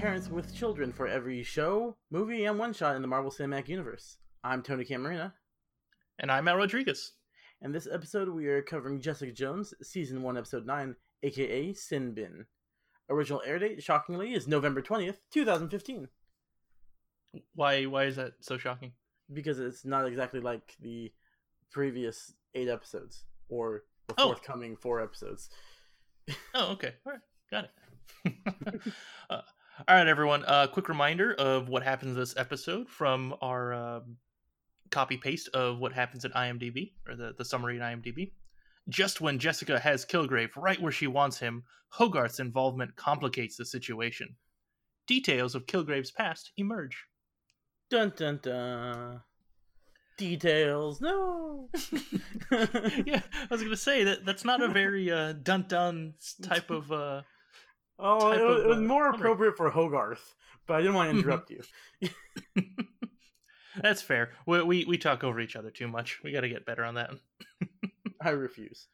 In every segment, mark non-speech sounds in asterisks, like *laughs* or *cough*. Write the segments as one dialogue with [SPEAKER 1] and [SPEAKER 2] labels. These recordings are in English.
[SPEAKER 1] parents with children for every show, movie, and one shot in the Marvel Cinematic Universe. I'm Tony Camarina,
[SPEAKER 2] And I'm Matt Rodriguez.
[SPEAKER 1] and this episode we are covering Jessica Jones, Season 1, Episode 9, aka Sin Bin. Original air date, shockingly, is November 20th, 2015,
[SPEAKER 2] Why why is that so shocking?
[SPEAKER 1] because it's not exactly like the previous eight episodes, or the
[SPEAKER 2] Oh.
[SPEAKER 1] forthcoming four episodes.
[SPEAKER 2] Oh, okay. All right. Got it. *laughs* uh, all right, everyone. A uh, quick reminder of what happens this episode from our um copy paste of what happens at IMDb, or the, the summary in IMDb. Just when Jessica has Kilgrave right where she wants him, Hogarth's involvement complicates the situation. Details of Kilgrave's past emerge.
[SPEAKER 1] Dun dun dun. Details, no. *laughs*
[SPEAKER 2] yeah, I was gonna say that that's not a very uh, dun dun *laughs* type of uh,
[SPEAKER 1] Oh, it, it was
[SPEAKER 2] uh,
[SPEAKER 1] more appropriate for Hogarth, but I didn't want to interrupt you. *laughs*
[SPEAKER 2] That's fair. We, we we talk over each other too much. We got to get better on that. *laughs*
[SPEAKER 1] I refuse.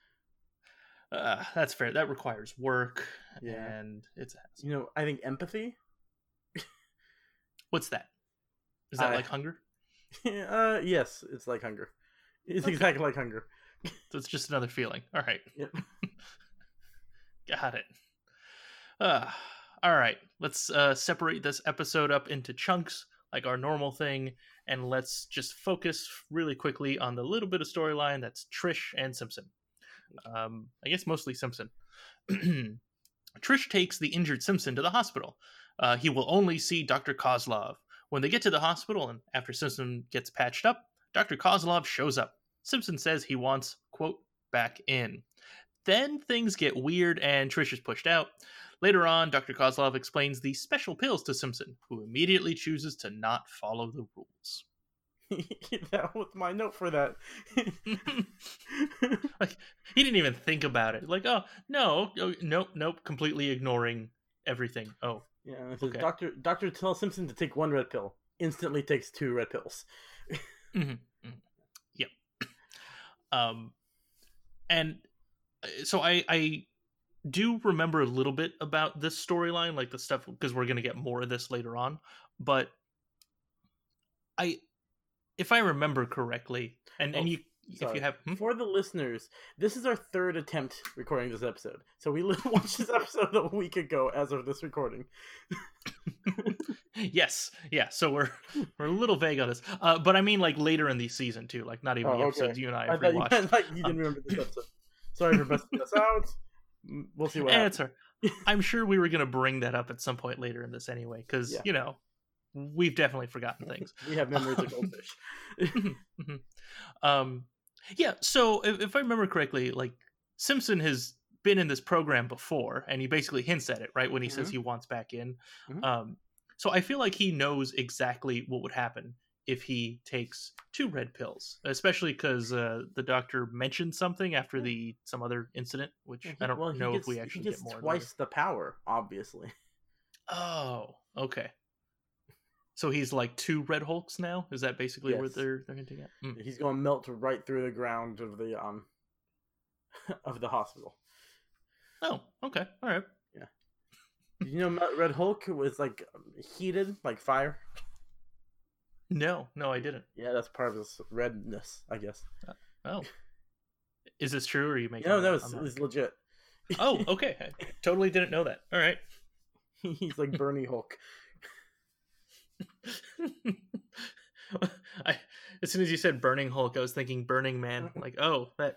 [SPEAKER 2] Uh, that's fair. That requires work,
[SPEAKER 1] Yeah.
[SPEAKER 2] and it's a hassle.
[SPEAKER 1] You know, I think empathy.
[SPEAKER 2] What's that? Is that
[SPEAKER 1] I-
[SPEAKER 2] like hunger? *laughs*
[SPEAKER 1] uh, yes, it's like hunger. It's
[SPEAKER 2] Okay.
[SPEAKER 1] exactly like hunger.
[SPEAKER 2] So it's just another feeling. All right,
[SPEAKER 1] Yep.
[SPEAKER 2] got it. Uh, all right. Let's uh, separate this episode up into chunks, like our normal thing, and let's just focus really quickly on the little bit of storyline that's Trish and Simpson. Um, I guess mostly Simpson. *clears throat* Trish takes the injured Simpson to the hospital. Uh, he will only see Dr. Kozlov. When they get to the hospital and after Simpson gets patched up, Dr. Kozlov shows up. Simpson says he wants, quote, back in. Then things get weird and Trish is pushed out. Later on, Dr. Kozlov explains the special pills to Simpson, who immediately chooses to not follow the rules. *laughs*
[SPEAKER 1] that was my note for that. *laughs*
[SPEAKER 2] like he didn't even think about it. Like, oh no, oh, nope, nope, completely ignoring everything. Oh,
[SPEAKER 1] yeah,
[SPEAKER 2] Okay.
[SPEAKER 1] Doctor Doctor tells Simpson to take one red pill. Instantly takes two red pills. *laughs* Yep. *clears throat*
[SPEAKER 2] Um, and uh, so I I do remember a little bit about this storyline, like the stuff because we're gonna get more of this later on. But I, if I remember correctly, and and
[SPEAKER 1] Oh,
[SPEAKER 2] you if you have hmm?
[SPEAKER 1] For the listeners, this is our third attempt recording this episode. So we *laughs* watched this episode a week ago as of this recording. *laughs*
[SPEAKER 2] yes, yeah. So we're we're a little vague on this, uh, but I mean like later in the season too, like not even
[SPEAKER 1] Oh,
[SPEAKER 2] the
[SPEAKER 1] okay.
[SPEAKER 2] episodes you and I
[SPEAKER 1] I
[SPEAKER 2] have
[SPEAKER 1] thought you meant *laughs* like you didn't
[SPEAKER 2] Um,
[SPEAKER 1] remember this episode. Sorry for busting us out. We'll see what happens.
[SPEAKER 2] it's all- *laughs* I'm sure we were going to bring that up at some point later in this anyway, because
[SPEAKER 1] Yeah.
[SPEAKER 2] you know we've definitely forgotten things. *laughs*
[SPEAKER 1] We have memories of goldfish. *laughs*
[SPEAKER 2] Mhm. um, yeah. So if, if I remember correctly, like Simpson has been in this program before, and he basically hints at it right when he says
[SPEAKER 1] Mhm.
[SPEAKER 2] he wants back in.
[SPEAKER 1] Mhm.
[SPEAKER 2] Um, so I feel like he knows exactly what would happen if he takes two red pills, especially because uh, the doctor mentioned something after the some other incident, which
[SPEAKER 1] Yeah, he-
[SPEAKER 2] I don't
[SPEAKER 1] well,
[SPEAKER 2] know
[SPEAKER 1] gets,
[SPEAKER 2] if we actually get more.
[SPEAKER 1] twice the power, obviously. *laughs*
[SPEAKER 2] Oh, okay. So he's like two Red Hulks now. Is that basically what
[SPEAKER 1] Yes.
[SPEAKER 2] they're they're hinting at? Mm.
[SPEAKER 1] He's going to melt right through the ground of the um *laughs* of the hospital.
[SPEAKER 2] Oh, okay, all right. Yeah.
[SPEAKER 1] Did you know Red Hulk was like heated like fire?
[SPEAKER 2] No, no, I didn't.
[SPEAKER 1] Yeah, that's part of his redness, I guess.
[SPEAKER 2] Oh, is this true? Or are you making? It?
[SPEAKER 1] No,
[SPEAKER 2] no,
[SPEAKER 1] it's,
[SPEAKER 2] not-
[SPEAKER 1] it's legit.
[SPEAKER 2] Oh, *laughs* okay. I totally didn't know that. All right. *laughs*
[SPEAKER 1] He's like Bernie Hulk. *laughs*
[SPEAKER 2] I, as soon as you said Burning Hulk, I was thinking Burning Man. Like, oh, that.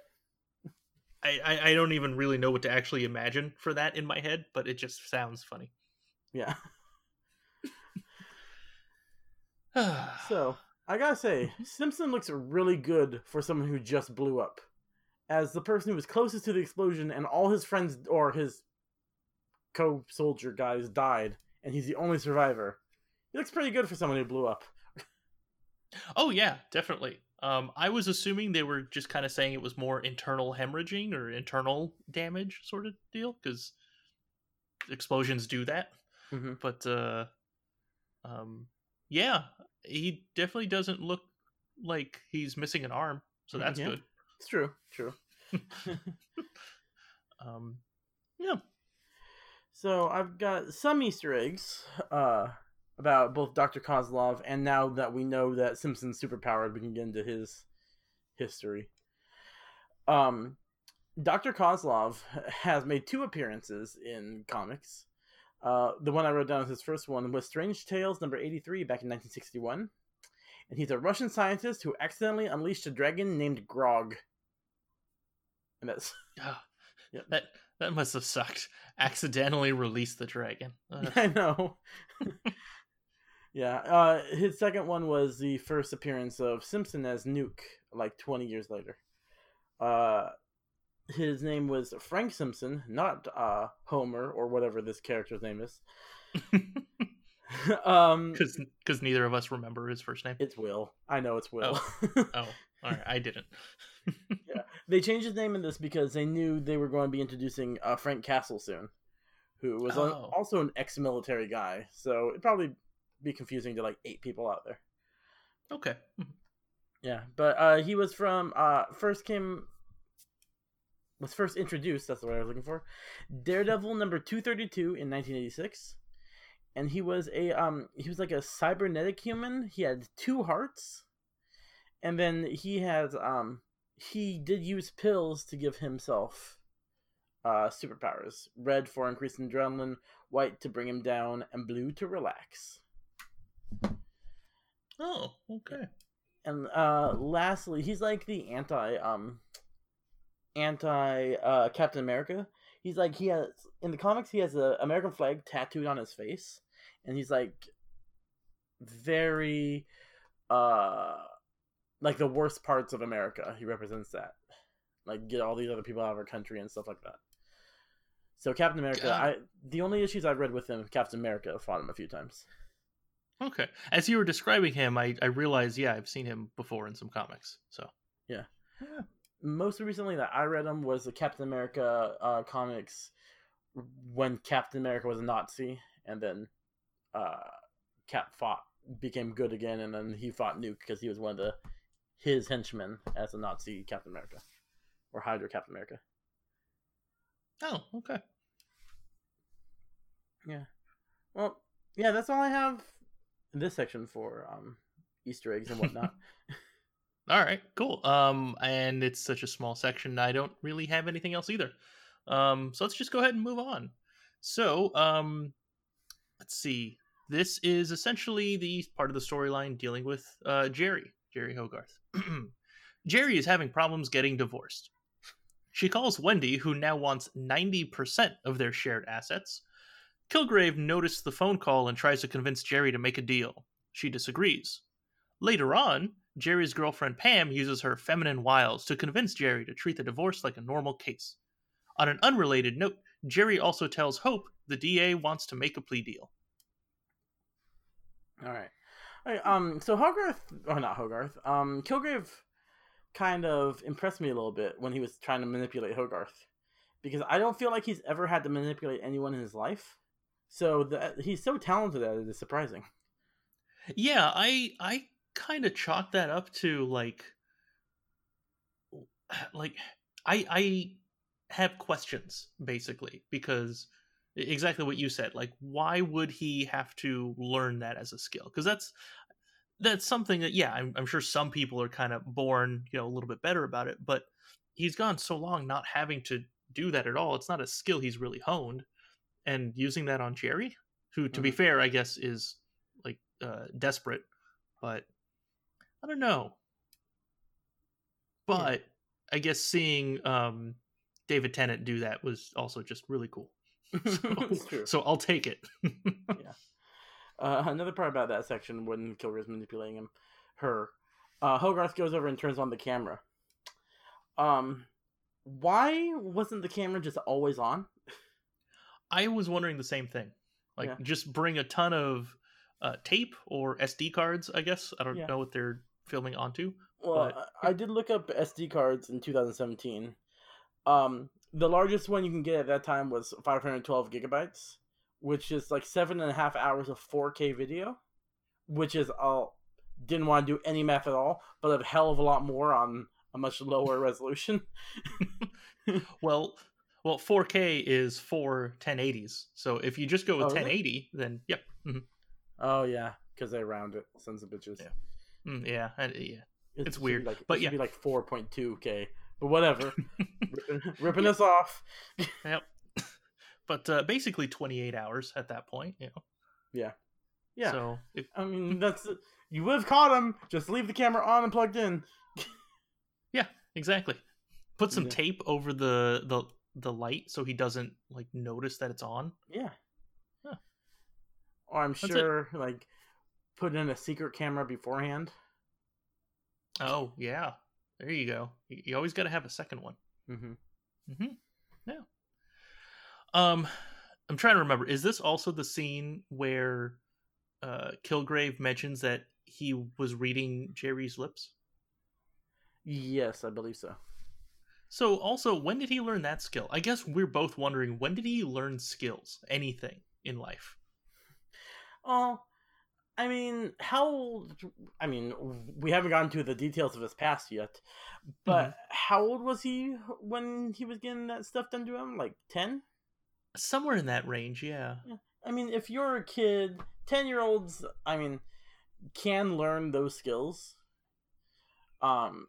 [SPEAKER 2] I, I, I don't even really know what to actually imagine for that in my head, but it just sounds funny.
[SPEAKER 1] Yeah. *sighs* So I gotta say, Simpson looks really good for someone who just blew up. As the person who was closest to the explosion, and all his friends or his co-soldier guys died, and he's the only survivor. He looks pretty good for someone who blew up.
[SPEAKER 2] Oh yeah, definitely. Um, I was assuming they were just kind of saying it was more internal hemorrhaging or internal damage sort of deal because explosions do that.
[SPEAKER 1] Mhm.
[SPEAKER 2] But uh, um, yeah, he definitely doesn't look like he's missing an arm, so that's
[SPEAKER 1] Yeah.
[SPEAKER 2] good.
[SPEAKER 1] It's true, true. *laughs* *laughs*
[SPEAKER 2] Um, yeah,
[SPEAKER 1] So I've got some Easter eggs uh, about both Dr. Kozlov and now that we know that Simpson's superpowered, we can get into his history. Um, Dr. Kozlov has made two appearances in comics. Uh, the one I wrote down as his first one was Strange Tales number 83 back in 1961. And he's a Russian scientist who accidentally unleashed a dragon named Grogg. And that's. *laughs*
[SPEAKER 2] Oh, yep. That that must have sucked. Accidentally released the dragon. *laughs*
[SPEAKER 1] I know. *laughs* yeah. Uh, his second one was the first appearance of Simpson as Nuke, like 20 years later. Uh, his name was Frank Simpson, not uh, Homer or whatever this character's name is. *laughs*
[SPEAKER 2] um, because because neither of us remember his first name.
[SPEAKER 1] It's Will. I know it's Will.
[SPEAKER 2] Oh, *laughs* oh all right. I didn't.
[SPEAKER 1] yeah, they changed his name in this because they knew they were going to be introducing uh, Frank Castle soon, who was oh. also an ex-military guy. So it'd probably be confusing to like eight people out there.
[SPEAKER 2] Okay.
[SPEAKER 1] yeah, but uh, he was from uh, first came was first introduced. That's the word I was looking for. Daredevil number two thirty two in nineteen eighty six, and he was a um he was like a cybernetic human. He had two hearts, and then he has um he did use pills to give himself uh superpowers. Red for increased adrenaline, white to bring him down, and blue to relax.
[SPEAKER 2] Oh, okay.
[SPEAKER 1] And uh lastly, he's like the anti um anti uh, Captain America. He's like he has in the comics he has a American flag tattooed on his face, and he's like very uh like the worst parts of America. He represents that, like get all these other people out of our country and stuff like that. So Captain America, God. I the only issues I've read with him, Captain America fought him a few times.
[SPEAKER 2] Okay, as you were describing him, I I realized yeah I've seen him before in some comics. So
[SPEAKER 1] yeah. yeah most recently that I read them was the Captain America uh, comics when Captain America was a Nazi, and then uh, Cap fought became good again, and then he fought Nuke because he was one of the his henchmen as a Nazi Captain America or Hydra Captain America.
[SPEAKER 2] Oh, okay.
[SPEAKER 1] Yeah. Well, yeah, that's all I have in this section for um, Easter eggs and whatnot. *laughs*
[SPEAKER 2] All right, cool. Um, and it's such a small section, I don't really have anything else either. Um, so let's just go ahead and move on. So, um, let's see. This is essentially the part of the storyline dealing with uh, Jerry, Jerry Hogarth. *clears throat* Jerry is having problems getting divorced. She calls Wendy, who now wants 90% of their shared assets. Kilgrave noticed the phone call and tries to convince Jerry to make a deal. She disagrees. Later on, Jerry's girlfriend Pam uses her feminine wiles to convince Jerry to treat the divorce like a normal case. On an unrelated note, Jerry also tells Hope the DA wants to make a plea deal.
[SPEAKER 1] All right. All right um, so Hogarth, or not Hogarth, um, Kilgrave kind of impressed me a little bit when he was trying to manipulate Hogarth. Because I don't feel like he's ever had to manipulate anyone in his life. So that he's so talented at it is surprising.
[SPEAKER 2] Yeah, I I kind of chalk that up to like *sighs* like I I have questions basically because exactly what you said like why would he have to learn that as a skill because that's that's something that yeah I'm, I'm sure some people are kind of born you know a little bit better about it but he's gone so long not having to do that at all it's not a skill he's really honed and using that on jerry who to mm-hmm. be fair i guess is like uh desperate but I don't know. But yeah. I guess seeing um, David Tennant do that was also just really cool. *laughs* *laughs* So, so I'll take it. *laughs*
[SPEAKER 1] yeah. Uh, another part about that section when Kilgrave's manipulating him, her, uh, Hogarth goes over and turns on the camera. Um, why wasn't the camera just always on?
[SPEAKER 2] I was wondering the same thing. Like, yeah. just bring a ton of uh, tape or SD cards. I guess I don't yeah. know what they're filming onto.
[SPEAKER 1] Well, but... I did look up SD cards in 2017. Um, the largest one you can get at that time was 512 gigabytes, which is like seven and a half hours of 4K video, which is all. Didn't want to do any math at all, but a hell of a lot more on a much lower *laughs* resolution. *laughs*
[SPEAKER 2] well, Well, 4K is four 1080s. So if you just go with
[SPEAKER 1] Oh, really?
[SPEAKER 2] 1080, then yep. mhm.
[SPEAKER 1] Oh yeah, because they round it, sons of bitches.
[SPEAKER 2] Yeah. Mm, yeah, and, yeah.
[SPEAKER 1] It
[SPEAKER 2] It's weird,
[SPEAKER 1] like,
[SPEAKER 2] but
[SPEAKER 1] it
[SPEAKER 2] yeah.
[SPEAKER 1] be like 4.2k, but whatever. *laughs* ripping, ripping us off. *laughs*
[SPEAKER 2] Yep. but uh, basically 28 hours at that point, you know.
[SPEAKER 1] Yeah. Yeah.
[SPEAKER 2] So if,
[SPEAKER 1] I mean, that's you would have caught him. Just leave the camera on and plugged in. *laughs*
[SPEAKER 2] yeah, exactly. Put some
[SPEAKER 1] Yeah.
[SPEAKER 2] tape over the the the light so he doesn't like notice that it's on.
[SPEAKER 1] Yeah.
[SPEAKER 2] Huh.
[SPEAKER 1] Or I'm
[SPEAKER 2] That's it.
[SPEAKER 1] sure, like, put in a secret camera beforehand.
[SPEAKER 2] Oh yeah, there you go. You, always got to have a second one.
[SPEAKER 1] Mm-hmm.
[SPEAKER 2] hmm Yeah. Um, I'm trying to remember. Is this also the scene where uh Kilgrave mentions that he was reading Jerry's lips?
[SPEAKER 1] Yes, I believe so.
[SPEAKER 2] So also, when did he learn that skill? I guess we're both wondering when did he learn skills, anything in life?
[SPEAKER 1] Oh, I mean, how? Old I mean, we haven't gotten to the details of his past yet, but
[SPEAKER 2] Mm-hmm.
[SPEAKER 1] how old was he when he was getting that stuff done to him? Like ten?
[SPEAKER 2] Somewhere in that range, yeah.
[SPEAKER 1] I mean, if you're a kid, ten year olds, I mean, can learn those skills. Um,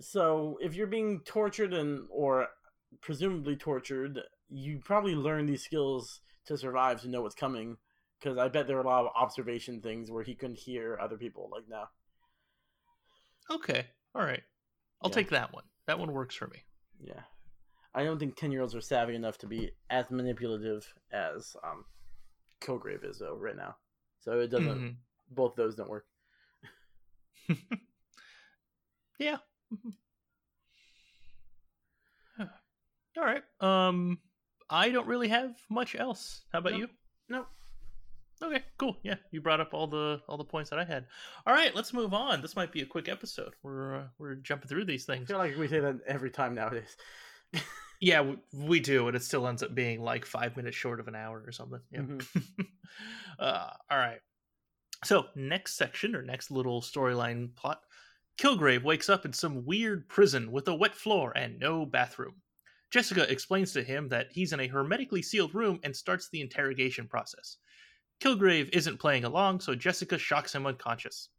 [SPEAKER 1] so if you're being tortured and or presumably tortured, you probably learn these skills to survive to know what's coming. Because I bet there are a lot of observation things where he couldn't hear other people like now.
[SPEAKER 2] Okay, all right. I'll
[SPEAKER 1] Yeah.
[SPEAKER 2] take that one. That one works for me.
[SPEAKER 1] Yeah, I don't think ten year olds are savvy enough to be as manipulative as um, Kilgrave is though right now. So it doesn't.
[SPEAKER 2] Mhm.
[SPEAKER 1] Both those don't work. *laughs*
[SPEAKER 2] yeah. Mhm. *sighs* All right. Um, I don't really have much else. How about
[SPEAKER 1] Nope.
[SPEAKER 2] you?
[SPEAKER 1] Nope.
[SPEAKER 2] Okay, cool. Yeah, you brought up all the all the points that I had. All right, let's move on. This might be a quick episode. We're uh, we're jumping through these things.
[SPEAKER 1] I feel like we say that every time nowadays. *laughs*
[SPEAKER 2] Yeah, we, we do, and it still ends up being like five minutes short of an hour or something. Yeah.
[SPEAKER 1] Mhm. *laughs*
[SPEAKER 2] uh, all right. So next section or next little storyline plot, Kilgrave wakes up in some weird prison with a wet floor and no bathroom. Jessica explains to him that he's in a hermetically sealed room and starts the interrogation process. Kilgrave isn't playing along, so Jessica shocks him unconscious.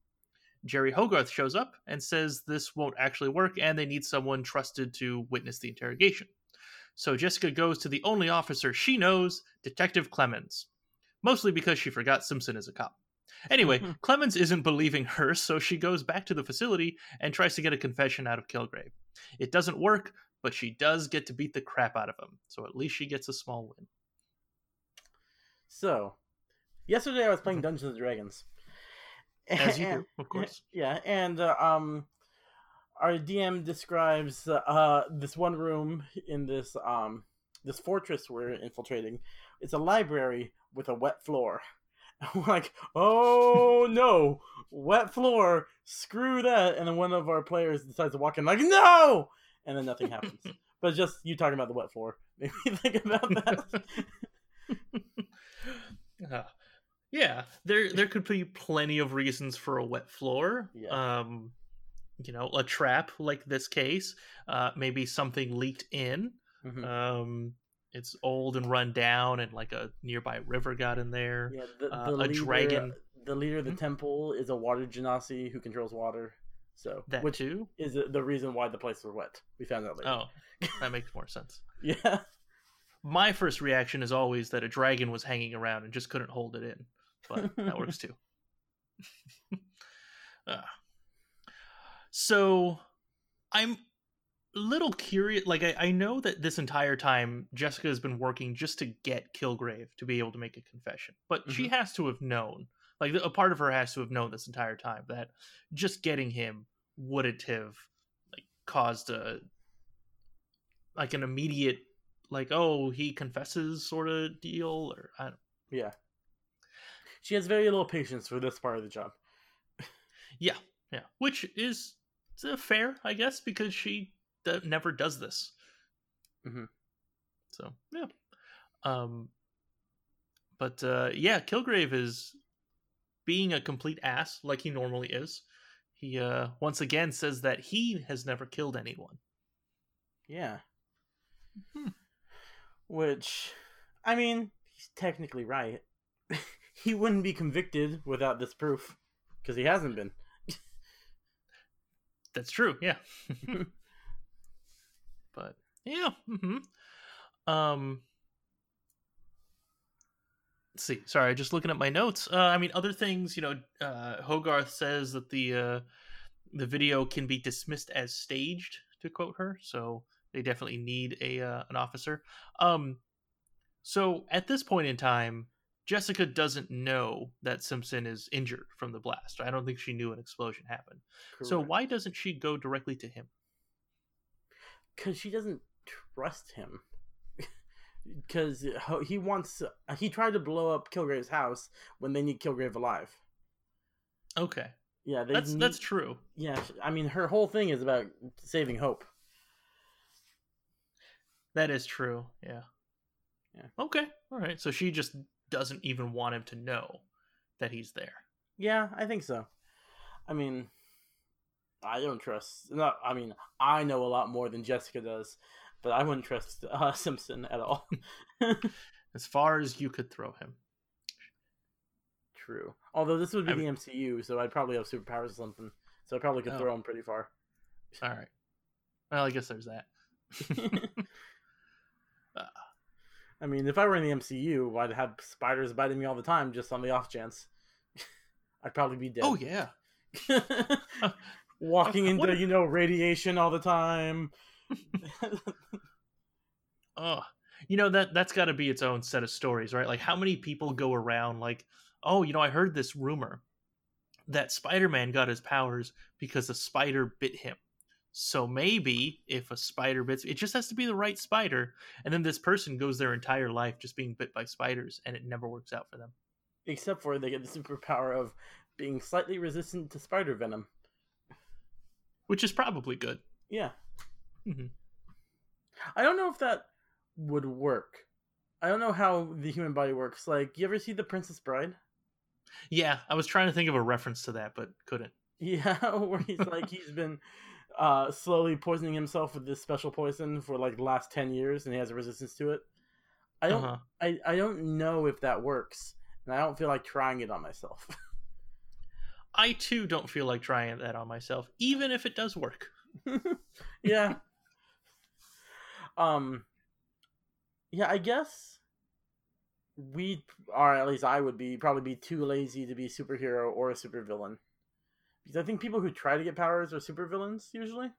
[SPEAKER 2] Jerry Hogarth shows up and says this won't actually work and they need someone trusted to witness the interrogation. So Jessica goes to the only officer she knows, Detective Clemens. Mostly because she forgot Simpson is a cop. Anyway,
[SPEAKER 1] Mhm.
[SPEAKER 2] Clemens isn't believing her, so she goes back to the facility and tries to get a confession out of Kilgrave. It doesn't work, but she does get to beat the crap out of him, so at least she gets a small win.
[SPEAKER 1] So, yesterday I was playing Dungeons and Dragons.
[SPEAKER 2] As *laughs* you
[SPEAKER 1] And-
[SPEAKER 2] do, of course.
[SPEAKER 1] Yeah, and uh, um, our DM describes uh this one room in this um this fortress we're infiltrating. It's a library with a wet floor. *laughs* We're like, oh no, wet floor, screw that. And then one of our players decides to walk in, like, no, and then nothing happens. *laughs* but just you talking about the wet floor made me think about that.
[SPEAKER 2] Uh, yeah, there there could be plenty of reasons for a wet floor.
[SPEAKER 1] Yeah.
[SPEAKER 2] Um, you know, a trap like this case. Uh, maybe something leaked in.
[SPEAKER 1] Mhm.
[SPEAKER 2] Um, it's old and run down, and like a nearby river got in there.
[SPEAKER 1] Yeah, the,
[SPEAKER 2] uh, a
[SPEAKER 1] leader,
[SPEAKER 2] dragon.
[SPEAKER 1] The leader of the
[SPEAKER 2] Mhm.
[SPEAKER 1] temple is a water genasi who controls water. So,
[SPEAKER 2] That
[SPEAKER 1] which
[SPEAKER 2] too.
[SPEAKER 1] is the reason why the place was wet. We found out later.
[SPEAKER 2] Oh, that makes more sense. *laughs*
[SPEAKER 1] Yeah.
[SPEAKER 2] My first reaction is always that a dragon was hanging around and just couldn't hold it in, but *laughs* that works too. *laughs* Ah. So, I'm a little curious. Like, I, I know that this entire time Jessica has been working just to get Kilgrave to be able to make a confession, but she has to have known. Like, a part of her has to have known this entire time that just getting him wouldn't have like caused a like an immediate like oh he confesses sort of deal or I don't,
[SPEAKER 1] Yeah. She has very little patience for this part of the job.
[SPEAKER 2] yeah yeah which is fair I guess because she d- never does this
[SPEAKER 1] Mhm.
[SPEAKER 2] so yeah um but uh yeah Kilgrave is being a complete ass like he normally is he uh once again says that he has never killed anyone
[SPEAKER 1] Yeah.
[SPEAKER 2] Hmm.
[SPEAKER 1] Which, I mean, he's technically right. *laughs* he wouldn't be convicted without this proof because he hasn't been.
[SPEAKER 2] That's true. Yeah. *laughs* but yeah. Mm-hmm. Um. Let's see. Sorry, just looking at my notes. Uh, I mean, other things. You know, uh, Hogarth says that the uh, the video can be dismissed as staged, to quote her. So they definitely need a uh, an officer. Um. So at this point in time, Jessica doesn't know that Simpson is injured from the blast. I don't think she knew an explosion happened. Correct. So why doesn't she go directly to him?
[SPEAKER 1] Because she doesn't trust him. *laughs* Because he wants. He tried to blow up Kilgrave's house when they need Kilgrave alive.
[SPEAKER 2] Okay.
[SPEAKER 1] Yeah,
[SPEAKER 2] that's need, that's true.
[SPEAKER 1] Yeah, I mean, her whole thing is about saving Hope.
[SPEAKER 2] That is true. Yeah. Yeah. Okay. All right. So she just doesn't even want him to know that he's there.
[SPEAKER 1] Yeah, I think so. I mean, I don't trust. No, I mean, I know a lot more than Jessica does, but I wouldn't trust uh, *laughs* Simpson at all. *laughs*
[SPEAKER 2] as far as you could throw him.
[SPEAKER 1] True. Although this would be I the MCU, so I'd probably have superpowers or something. So I probably could oh. throw him pretty far.
[SPEAKER 2] All right. Well, I guess there's that. *laughs*
[SPEAKER 1] I mean, if I were in the MCU, I'd have spiders biting me all the time just on the off chance. *laughs* I'd probably be dead.
[SPEAKER 2] Oh yeah. *laughs*
[SPEAKER 1] Walking *laughs* into, what... you know, radiation all the time.
[SPEAKER 2] oh, you know that that's got to be its own set of stories, right? Like how many people go around like, "Oh, you know, I heard this rumor that Spider-Man got his powers because a spider bit him." So maybe if a spider bits, it just has to be the right spider. And then this person goes their entire life just being bit by spiders and it never works out for them.
[SPEAKER 1] Except for they get the superpower of being slightly resistant to spider venom.
[SPEAKER 2] Which is probably good.
[SPEAKER 1] Yeah. Mm-hmm. I don't know if that would work. I don't know how the human body works. Like, you ever see The Princess Bride?
[SPEAKER 2] Yeah, I was trying to think of a reference to that, but couldn't. *laughs*
[SPEAKER 1] Yeah, where he's like, he's been uh, slowly poisoning himself with this special poison for like the last 10 years and he has a resistance to it. I don't uh-huh. I, I don't know if that works. And I don't feel like trying it on myself. *laughs*
[SPEAKER 2] I too don't feel like trying that on myself, even if it does work. *laughs*
[SPEAKER 1] yeah. um Yeah, I guess we or at least I would be probably be too lazy to be a superhero or a supervillain. Because I think people who try to get powers are supervillains usually.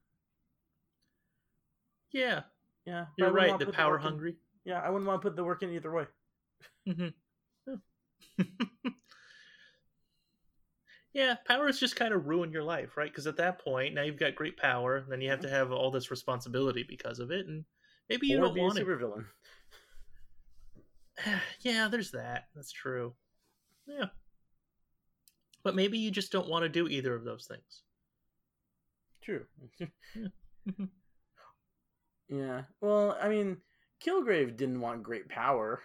[SPEAKER 2] Yeah.
[SPEAKER 1] Yeah.
[SPEAKER 2] You're right, the power the hungry.
[SPEAKER 1] Yeah, I wouldn't want to put the work in either way. Mm-hmm.
[SPEAKER 2] yeah, *laughs* powers just kind of ruin your life, right? Because at that point, now you've got great power, and then you have to have all this responsibility because of it, and maybe you or don't want
[SPEAKER 1] a supervillain. *sighs*
[SPEAKER 2] yeah, there's that. That's true. Yeah. But maybe you just don't want to do either of those things.
[SPEAKER 1] True. *laughs* yeah. Well, I mean, Kilgrave didn't want great power.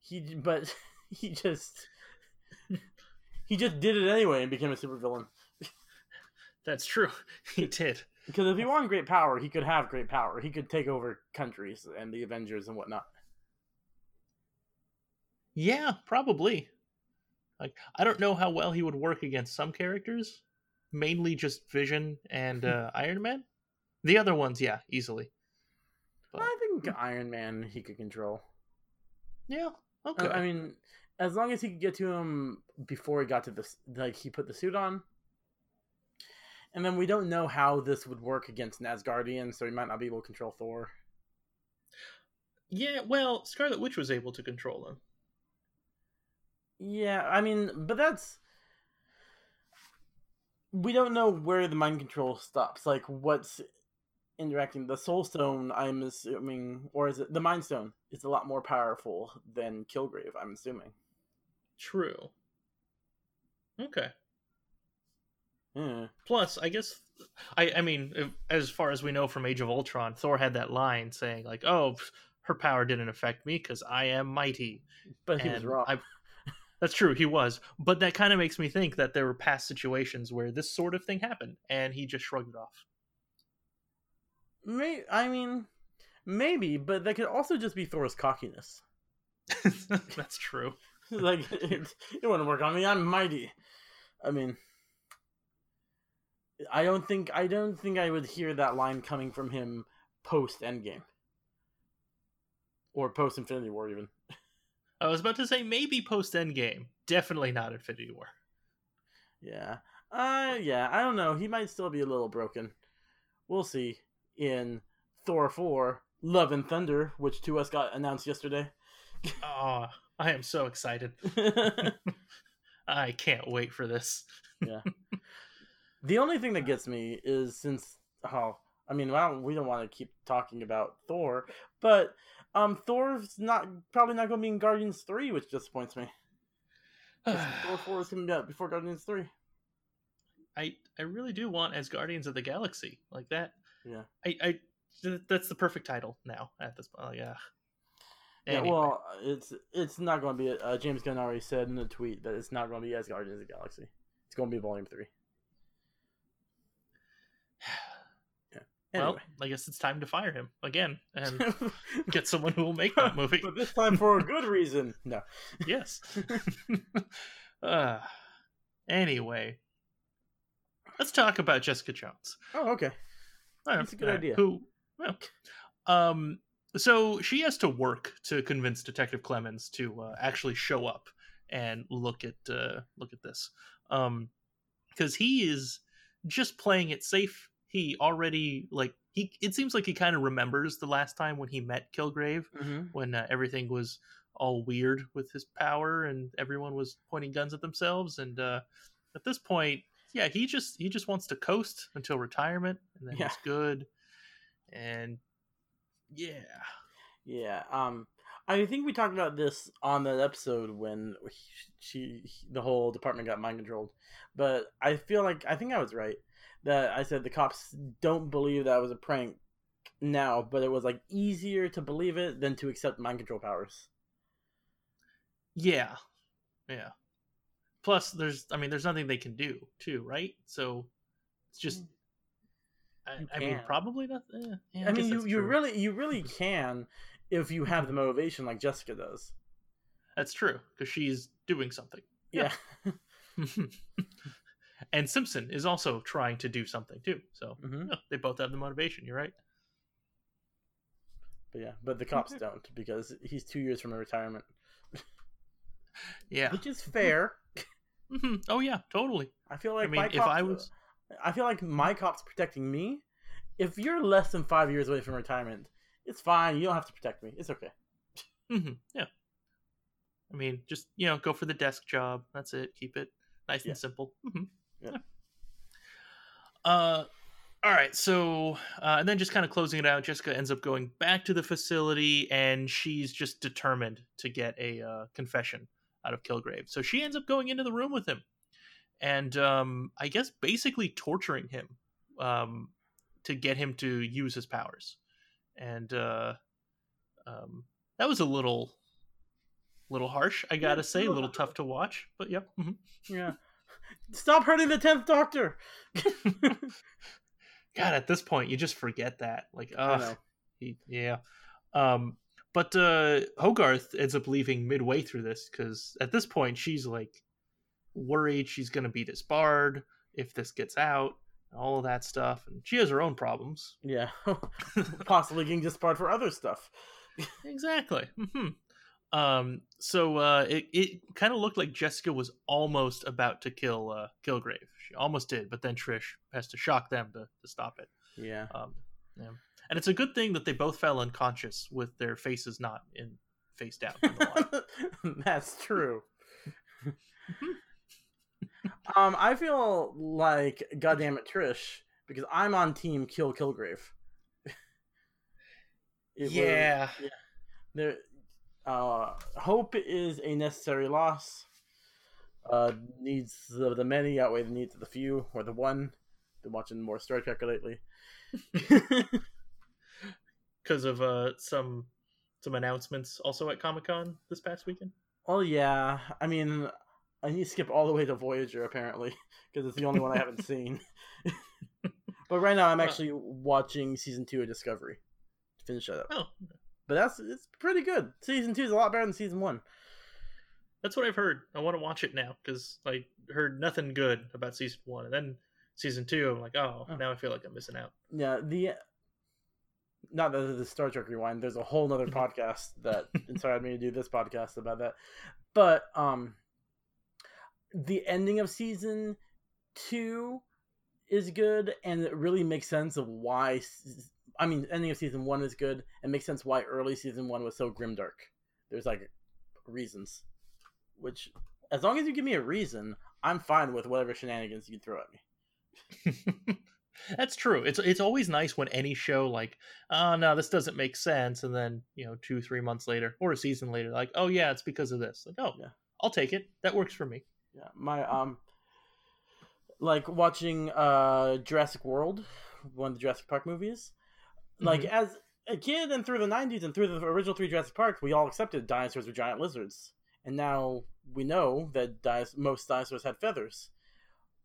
[SPEAKER 1] He but *laughs* he just he just did it anyway and became a supervillain.
[SPEAKER 2] That's true. *laughs* He did.
[SPEAKER 1] Because if he wanted great power, he could have great power. He could take over countries and the Avengers and whatnot.
[SPEAKER 2] Yeah, probably. Like I don't know how well he would work against some characters, mainly just Vision and uh, Iron Man. The other ones, yeah, easily.
[SPEAKER 1] But... I think Iron Man he could control.
[SPEAKER 2] Yeah. Okay.
[SPEAKER 1] I mean, as long as he could get to him before he got to this, like he put the suit on. And then we don't know how this would work against Asgardian, so he might not be able to control Thor.
[SPEAKER 2] Yeah, well, Scarlet Witch was able to control him.
[SPEAKER 1] Yeah, I mean, but that's we don't know where the mind control stops. Like what's interacting the soul stone i'm assuming or is it the mind stone is a lot more powerful than kilgrave i'm assuming
[SPEAKER 2] true okay
[SPEAKER 1] yeah.
[SPEAKER 2] plus i guess i i mean if, as far as we know from age of ultron thor had that line saying like oh her power didn't affect me because i am mighty
[SPEAKER 1] but he and was wrong I,
[SPEAKER 2] that's true, he was. But that kind of makes me think that there were past situations where this sort of thing happened and he just shrugged it off.
[SPEAKER 1] May I mean, Maybe, but that could also just be Thor's cockiness. *laughs*
[SPEAKER 2] That's true. *laughs*
[SPEAKER 1] like it, it wouldn't work on me. I'm mighty. I mean, I don't think I don't think I would hear that line coming from him post Endgame or post Infinity War even.
[SPEAKER 2] I was about to say maybe post Endgame, definitely not Infinity War.
[SPEAKER 1] Yeah, uh, yeah. I don't know. He might still be a little broken. We'll see. In Thor four, Love and Thunder, which to us got announced yesterday. *laughs*
[SPEAKER 2] oh, I am so excited. *laughs* *laughs* I can't wait for this.
[SPEAKER 1] yeah. The only thing that gets me is since oh, I mean, well, we don't want to keep talking about Thor, but um, Thor's not probably not going to be in Guardians three, which disappoints me. *sighs* Thor four is going to be out before Guardians three.
[SPEAKER 2] I I really do want as Guardians of the Galaxy like that.
[SPEAKER 1] Yeah.
[SPEAKER 2] I I that's the perfect title now at this point. Yeah.
[SPEAKER 1] Anyway. Yeah, well, it's it's not going to be. Uh, James Gunn already said in a tweet that it's not going to be as Guardians of the Galaxy. It's going to be Volume Three.
[SPEAKER 2] Anyway. Well, I guess it's time to fire him again and *laughs* get someone who will make that movie.
[SPEAKER 1] but this time for a good reason. No.
[SPEAKER 2] yes. uh, *laughs* anyway, let's talk about Jessica Jones.
[SPEAKER 1] Oh, okay. That's a good uh, idea.
[SPEAKER 2] Who? Well, um, so she has to work to convince Detective Clemens to uh, actually show up and look at uh, look at this, um, because he is just playing it safe. He already like he. It seems like he kind of remembers the last time when he met Kilgrave,
[SPEAKER 1] mm-hmm.
[SPEAKER 2] when uh, everything was all weird with his power and everyone was pointing guns at themselves. And uh, at this point, yeah, he just he just wants to coast until retirement, and then yeah. he's good. And yeah.
[SPEAKER 1] Yeah. Um, I think we talked about this on that episode when she, she, the whole department got mind controlled. But I feel like I think I was right that I said the cops don't believe that was a prank now, but it was like easier to believe it than to accept mind control powers.
[SPEAKER 2] Yeah. Yeah. Plus, there's, I mean, there's nothing they can do too, right? So it's just mm. I, I mean, probably not. Eh, yeah, I,
[SPEAKER 1] I mean, you, you really you really *laughs* can if you have the motivation like Jessica does.
[SPEAKER 2] That's true because she's doing something.
[SPEAKER 1] Yeah. *laughs* *laughs*
[SPEAKER 2] and Simpson is also trying to do something too. So
[SPEAKER 1] mm-hmm.
[SPEAKER 2] yeah, they both have the motivation. You're right.
[SPEAKER 1] But yeah, but the cops okay. don't because he's two years from a retirement. *laughs*
[SPEAKER 2] yeah,
[SPEAKER 1] which is fair. *laughs*
[SPEAKER 2] Mm-hmm. Oh yeah, totally.
[SPEAKER 1] I feel like
[SPEAKER 2] I mean, if I was
[SPEAKER 1] I feel like my cop's protecting me. If you're less than five years away from retirement, it's fine. You don't have to protect me. It's okay.
[SPEAKER 2] Mm-hmm. Yeah. I mean, just you know, go for the desk job. That's it. Keep it nice yeah. and simple. Mm-hmm.
[SPEAKER 1] Yeah.
[SPEAKER 2] yeah. Uh, all right. So, uh, and then just kind of closing it out, Jessica ends up going back to the facility, and she's just determined to get a uh, confession out of Kilgrave. So she ends up going into the room with him and um, I guess basically torturing him um, to get him to use his powers. And uh, um, that was a little, little harsh, I gotta yeah, say, a little tough to watch. But yep,
[SPEAKER 1] mm-hmm. yeah. Stop hurting the tenth Doctor. *laughs*
[SPEAKER 2] God, at this point, you just forget that. Like, oh, yeah. Um, but uh, Hogarth ends up leaving midway through this because at this point she's like worried she's going to be disbarred if this gets out, all of that stuff. And she has her own problems.
[SPEAKER 1] Yeah. *laughs* *laughs* Possibly getting disbarred for other stuff.
[SPEAKER 2] exactly. Mm-hmm. Um, so uh, it, it kind of looked like Jessica was almost about to kill uh, Kilgrave. She almost did, but then Trish has to shock them to, to stop it.
[SPEAKER 1] Yeah.
[SPEAKER 2] Um, yeah. And it's a good thing that they both fell unconscious with their faces not in face down. *laughs*
[SPEAKER 1] That's true. *laughs* Um, I feel like goddamn it, Trish, because I'm on team kill Kilgrave. *laughs*
[SPEAKER 2] yeah.
[SPEAKER 1] Was, yeah. There, uh, hope is a necessary loss. Uh, needs of the many outweigh the needs of the few, or the one. Been watching more Star Trek lately. *laughs*
[SPEAKER 2] Because of uh some some announcements also at Comic Con this past weekend.
[SPEAKER 1] Oh yeah, I mean, I need to skip all the way to Voyager apparently *laughs* because it's the only one I haven't seen. *laughs* but right now I'm actually watching season two of Discovery. finish that up.
[SPEAKER 2] Oh,
[SPEAKER 1] But that's it's pretty good. Season two is a lot better than season one.
[SPEAKER 2] that's what I've heard. I want to watch it now because I heard nothing good about season one, and then season two, I'm like, oh,
[SPEAKER 1] Oh.
[SPEAKER 2] now I feel like I'm missing out.
[SPEAKER 1] Yeah, the not that the Star Trek rewind. There's a whole other *laughs* podcast that inspired me to do this podcast about that. But um, the ending of season two is good, and it really makes sense of why. I mean, ending of season one is good, It makes sense why early season one was so grimdark. There's like reasons, which as long as you give me a reason, I'm fine with whatever shenanigans you throw at me. *laughs*
[SPEAKER 2] That's true. It's it's always nice when any show like, oh no, this doesn't make sense, and then you know two three months later or a season later, like, oh yeah, it's because of this. Like, oh
[SPEAKER 1] Yeah.
[SPEAKER 2] I'll take it. That works for me.
[SPEAKER 1] Yeah, my um, like watching uh Jurassic World, one of the Jurassic Park movies. Like
[SPEAKER 2] Mhm.
[SPEAKER 1] as a kid and through the '90s and through the original three Jurassic Parks, we all accepted dinosaurs were giant lizards, and now we know that dinos- most dinosaurs had feathers.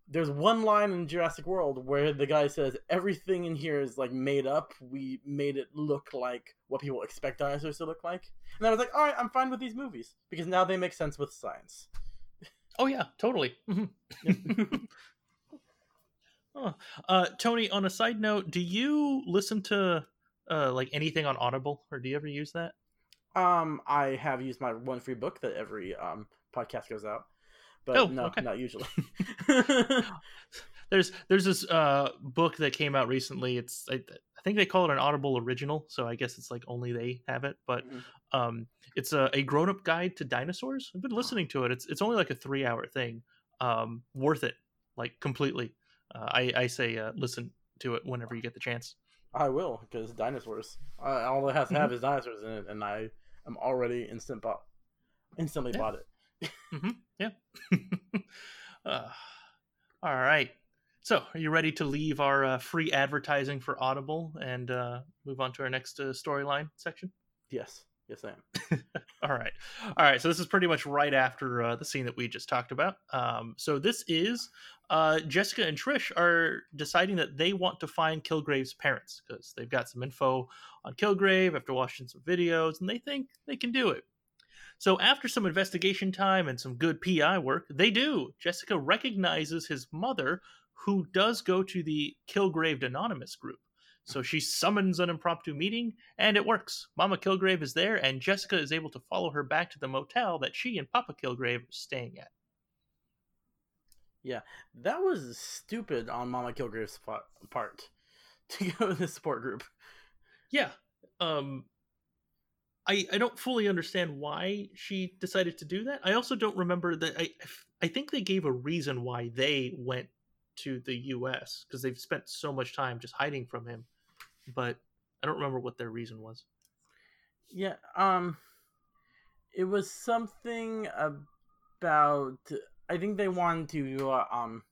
[SPEAKER 1] There's one line in Jurassic World where the guy says everything in here is like made up. We made it look like what people expect dinosaurs to look like, and I was like, all right, I'm fine with these movies because now they make sense with science.
[SPEAKER 2] Oh yeah, totally. *laughs* Huh. Uh, Tony, on a side note, do you listen to uh, like anything on Audible, or do you ever use that?
[SPEAKER 1] Um, I have used my one free book that every um podcast goes out, but
[SPEAKER 2] Oh,
[SPEAKER 1] no,
[SPEAKER 2] okay.
[SPEAKER 1] not usually. *laughs*
[SPEAKER 2] There's there's this uh, book that came out recently. It's I, I think they call it an Audible original, so I guess it's like only they have it. But
[SPEAKER 1] Mhm.
[SPEAKER 2] um, it's a, a grown up guide to dinosaurs. I've been listening to it. It's it's only like a three hour thing. Um, worth it, like completely. Uh, I I say uh, listen to it whenever you get the chance.
[SPEAKER 1] I will because dinosaurs. Uh, all it has to have is dinosaurs in it, and I am already instant bought, instantly
[SPEAKER 2] Yeah.
[SPEAKER 1] bought it. *laughs*
[SPEAKER 2] uh, all right. So, are you ready to leave our uh, free advertising for Audible and uh, move on to our next uh, storyline section?
[SPEAKER 1] Yes, yes, I am. *laughs*
[SPEAKER 2] All right. All right. So, this is pretty much right after uh, the scene that we just talked about. Um, so, this is uh, Jessica and Trish are deciding that they want to find Kilgrave's parents because they've got some info on Kilgrave after watching some videos and they think they can do it. So, after some investigation time and some good PI work, they do. Jessica recognizes his mother, who does go to the Kilgrave Anonymous group. So she summons an impromptu meeting, and it works. Mama Kilgrave is there, and Jessica is able to follow her back to the motel that she and Papa Kilgrave are staying at.
[SPEAKER 1] Yeah, that was stupid on Mama Kilgrave's part *laughs* to go to the support group.
[SPEAKER 2] Yeah. Um I I don't fully understand why she decided to do that. I also don't remember that I I think they gave a reason why they went to the US because they've spent so much time just hiding from him. But I don't remember what their reason was.
[SPEAKER 1] Yeah, um, it was something about. I think they wanted to, uh, um,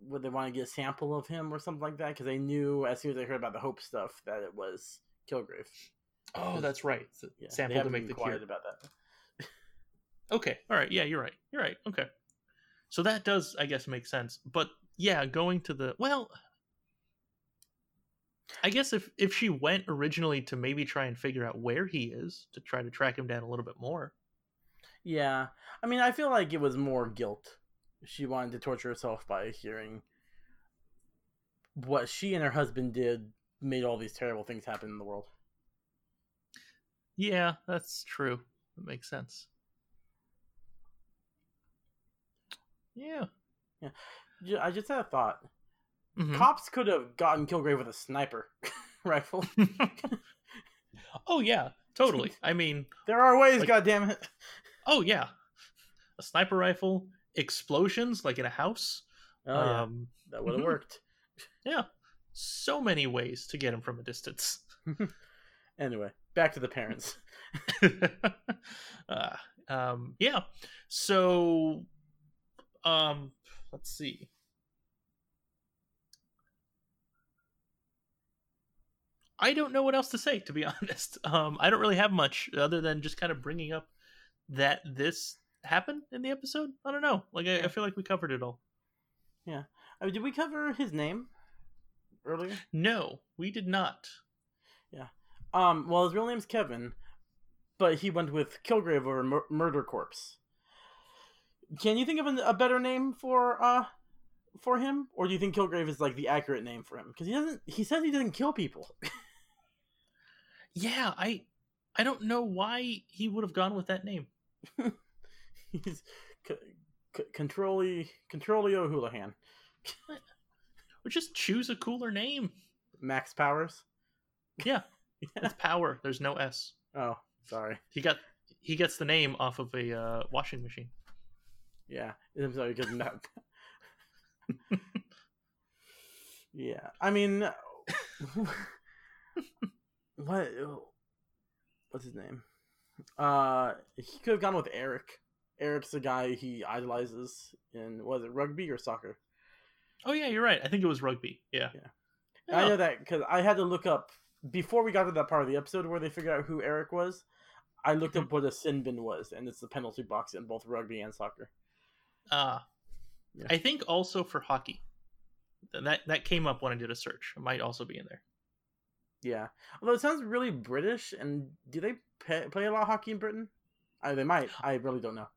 [SPEAKER 1] would they want to get a sample of him or something like that? Because they knew as soon as they heard about the Hope stuff that it was Kilgrave.
[SPEAKER 2] Oh, that's right.
[SPEAKER 1] Yeah, they
[SPEAKER 2] Sample to make the cure.
[SPEAKER 1] about that.
[SPEAKER 2] Okay. All right. Yeah, you're right. You're right. Okay. So that does, I guess, make sense. But yeah, going to the well, I guess if if she went originally to maybe try and figure out where he is to try to track him down a little bit more.
[SPEAKER 1] Yeah, I mean, I feel like it was more guilt. She wanted to torture herself by hearing what she and her husband did made all these terrible things happen in the world.
[SPEAKER 2] Yeah, that's true. That makes sense. Yeah.
[SPEAKER 1] Ju- I just had a thought.
[SPEAKER 2] Mhm.
[SPEAKER 1] Cops could have gotten Kilgrave with a sniper *laughs* rifle. *laughs* *laughs*
[SPEAKER 2] oh yeah, totally. I mean,
[SPEAKER 1] There are ways,
[SPEAKER 2] Like-
[SPEAKER 1] it.
[SPEAKER 2] oh yeah, a sniper rifle, explosions like in a house.
[SPEAKER 1] Oh, yeah,
[SPEAKER 2] um,
[SPEAKER 1] that would have
[SPEAKER 2] mhm.
[SPEAKER 1] worked.
[SPEAKER 2] yeah, so many ways to get him from a distance.
[SPEAKER 1] Anyway, back to the parents.
[SPEAKER 2] uh, um, yeah. So, um, let's see. I don't know what else to say, to be *laughs* honest. Um, I don't really have much other than just kind of bringing up that this happened in the episode. I don't know. Like, I, I feel like we covered it all. Yeah.
[SPEAKER 1] I mean, did we cover his name earlier?
[SPEAKER 2] No, we did not. Yeah.
[SPEAKER 1] Um, well, his real name's Kevin, but he went with Kilgrave or Mur- Murder Corpse. Can you think of a, a better name for uh for him, or do you think Kilgrave is like the accurate name for him? Because he doesn't. He says he doesn't kill people. *laughs*
[SPEAKER 2] yeah, I I don't know why he would have gone with that name. *laughs*
[SPEAKER 1] He's c- c- Controlly Controlio Houlihan.
[SPEAKER 2] or just choose a cooler name.
[SPEAKER 1] Max Powers.
[SPEAKER 2] Yeah, *laughs* it's power. There's no S.
[SPEAKER 1] Oh, sorry.
[SPEAKER 2] He got he gets the name off of a uh, washing machine.
[SPEAKER 1] Yeah, I'm sorry because that. yeah, I mean, *laughs* what? What's his name? Uh, he could have gone with Eric. Eric's the guy he idolizes in was it rugby or soccer?
[SPEAKER 2] Oh yeah, you're right. I think it was rugby. Yeah.
[SPEAKER 1] Yeah. I know that because I had to look up before we got to that part of the episode where they figured out who Eric was. I looked up what a sin bin was, and it's the penalty box in both rugby and soccer.
[SPEAKER 2] Uh yeah. I think also for hockey. That that came up when I did a search. It might also be in there.
[SPEAKER 1] Yeah, although it sounds really British, and do they pay, play a lot of hockey in Britain? I, they might. I really don't know.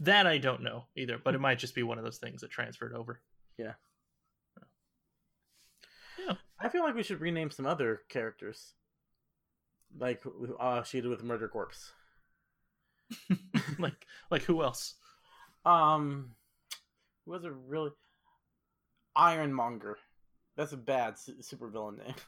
[SPEAKER 2] That I don't know either, but it might just be one of those things that transferred over.
[SPEAKER 1] Yeah. Yeah. I feel like we should rename some other characters. Like uh she did with Murder Corpse. *laughs*
[SPEAKER 2] like like who else?
[SPEAKER 1] Um who was a really Ironmonger. That's a bad supervillain name. *laughs*